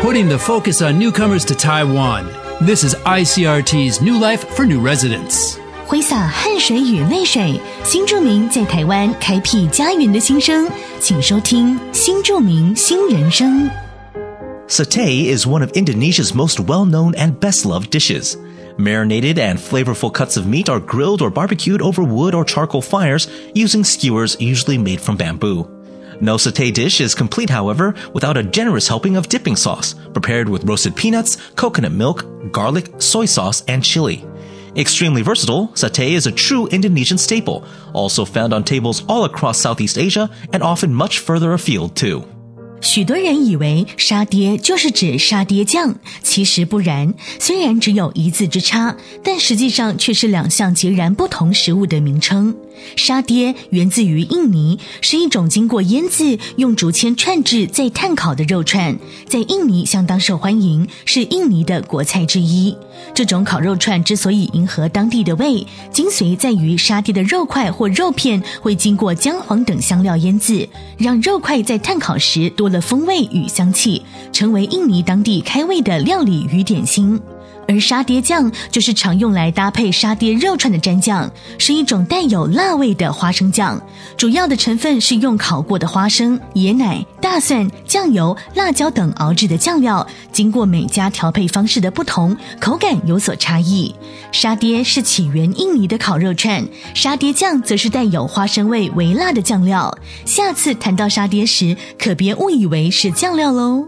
putting the focus on newcomers to Taiwan. This is ICRT's New Life for New Residents. 挥洒汗水与泪水，新住民在台湾开辟家园的心声，请收听《新住民新人生》。Satay is one of Indonesia's most well-known and best-loved dishes. Marinated and flavorful cuts of meat are grilled or barbecued over wood or charcoal fires using skewers usually made from bamboo. No satay dish is complete, however, without a generous helping of dipping sauce, prepared with roasted peanuts, coconut milk, garlic, soy sauce, and chili. Extremely versatile, satay is a true Indonesian staple, also found on tables all across Southeast Asia and often much further afield too. 许多人以为沙爹就是指沙爹酱，其实不然。虽然只有一字之差，但实际上却是两项截然不同食物的名称。 沙爹源自于印尼，是一种经过腌制、用竹签串制再炭烤的肉串，在印尼相当受欢迎，是印尼的国菜之一。这种烤肉串之所以迎合当地的味，精髓在于沙爹的肉块或肉片会经过姜黄等香料腌制，让肉块在炭烤时多了风味与香气，成为印尼当地开胃的料理与点心。而沙爹酱就是常用来搭配沙爹肉串的蘸酱，是一种带有辣味的花生酱。主要的成分是用烤过的花生、椰奶、大蒜、酱油、辣椒等熬制的酱料，经过每家调配方式的不同，口感有所差异。沙爹是起源印尼的烤肉串，沙爹酱则是带有花生味、微辣的酱料。下次谈到沙爹时，可别误以为是酱料喽。